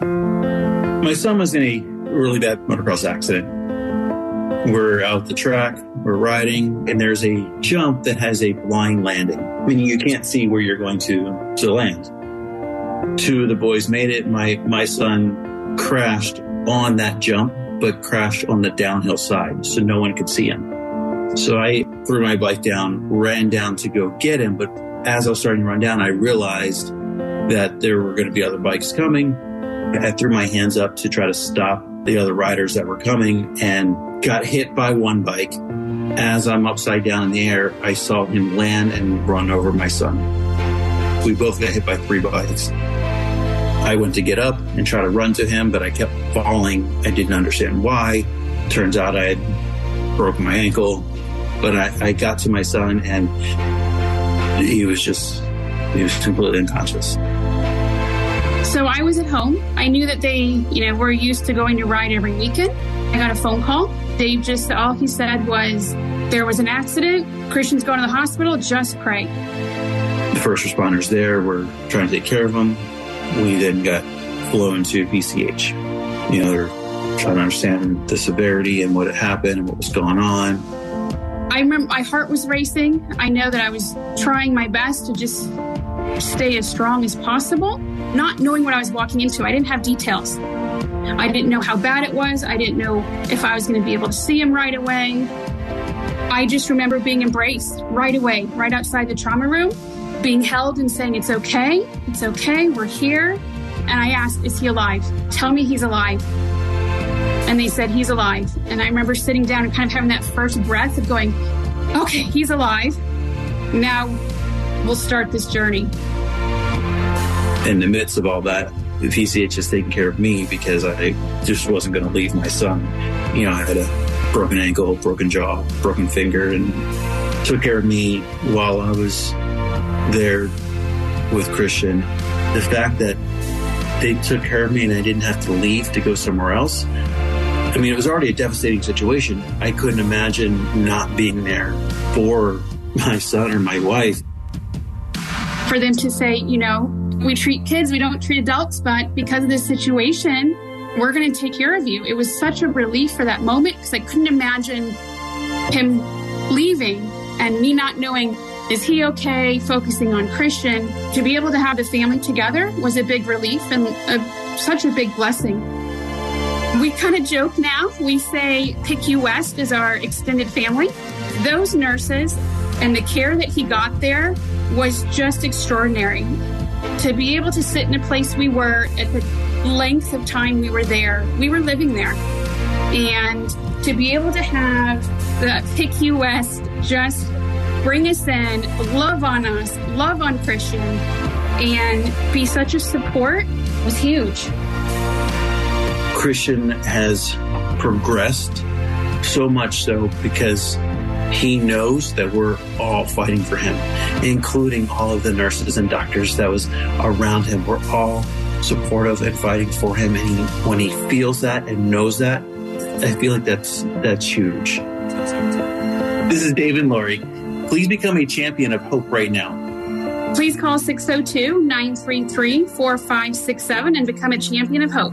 My son was in a really bad motocross accident. We're out the track, we're riding, and there's a jump that has a blind landing, meaning you can't see where you're going to, to land. Two of the boys made it. My, my son crashed on that jump, but crashed on the downhill side, so no one could see him. So I threw my bike down, ran down to go get him, but as I was starting to run down, I realized that there were going to be other bikes coming. I threw my hands up to try to stop the other riders that were coming and got hit by one bike. As I'm upside down in the air, I saw him land and run over my son. We both got hit by three bikes. I went to get up and try to run to him, but I kept falling. I didn't understand why. Turns out I had broken my ankle, but I, I got to my son and he was just, he was completely unconscious. So I was at home. I knew that they, you know, were used to going to ride every weekend. I got a phone call. Dave just, all he said was, there was an accident. Christian's going to the hospital. Just pray. The first responders there were trying to take care of him. We then got flown to PCH. You know, they're trying to understand the severity and what had happened and what was going on. I remember my heart was racing. I know that I was trying my best to just stay as strong as possible, not knowing what I was walking into. I didn't have details. I didn't know how bad it was. I didn't know if I was going to be able to see him right away. I just remember being embraced right away, right outside the trauma room, being held and saying, It's okay. It's okay. We're here. And I asked, Is he alive? Tell me he's alive. And they said, He's alive. And I remember sitting down and kind of having that first breath of going, Okay, he's alive. Now we'll start this journey. In the midst of all that, the PCH is taking care of me because I just wasn't going to leave my son. You know, I had a broken ankle, broken jaw, broken finger, and took care of me while I was there with Christian. The fact that they took care of me and I didn't have to leave to go somewhere else. I mean, it was already a devastating situation. I couldn't imagine not being there for my son or my wife. For them to say, you know, we treat kids, we don't treat adults, but because of this situation, we're going to take care of you. It was such a relief for that moment because I couldn't imagine him leaving and me not knowing is he okay, focusing on Christian. To be able to have the family together was a big relief and a, such a big blessing. We kind of joke now. We say PICU West is our extended family. Those nurses and the care that he got there was just extraordinary. To be able to sit in a place we were at the length of time we were there, we were living there. And to be able to have the PICU West just bring us in, love on us, love on Christian, and be such a support was huge. Christian has progressed so much so because he knows that we're all fighting for him, including all of the nurses and doctors that was around him. We're all supportive and fighting for him. And he, when he feels that and knows that, I feel like that's that's huge. This is David Laurie. Please become a champion of hope right now. Please call 602 933 4567 and become a champion of hope.